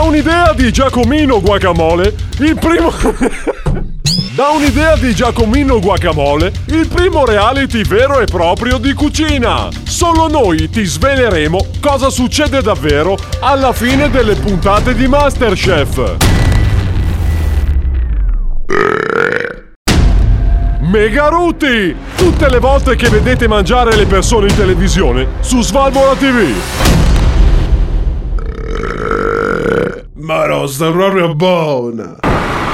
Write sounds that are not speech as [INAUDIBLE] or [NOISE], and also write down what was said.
un'idea di Giacomino Guacamole, il primo... [LAUGHS] Da un'idea di Giacomino Guacamole, il primo reality vero e proprio di cucina. Solo noi ti sveleremo cosa succede davvero alla fine delle puntate di Masterchef. Megaruti! Tutte le volte che vedete mangiare le persone in televisione su Svalvola TV. Toros, the Rorabona.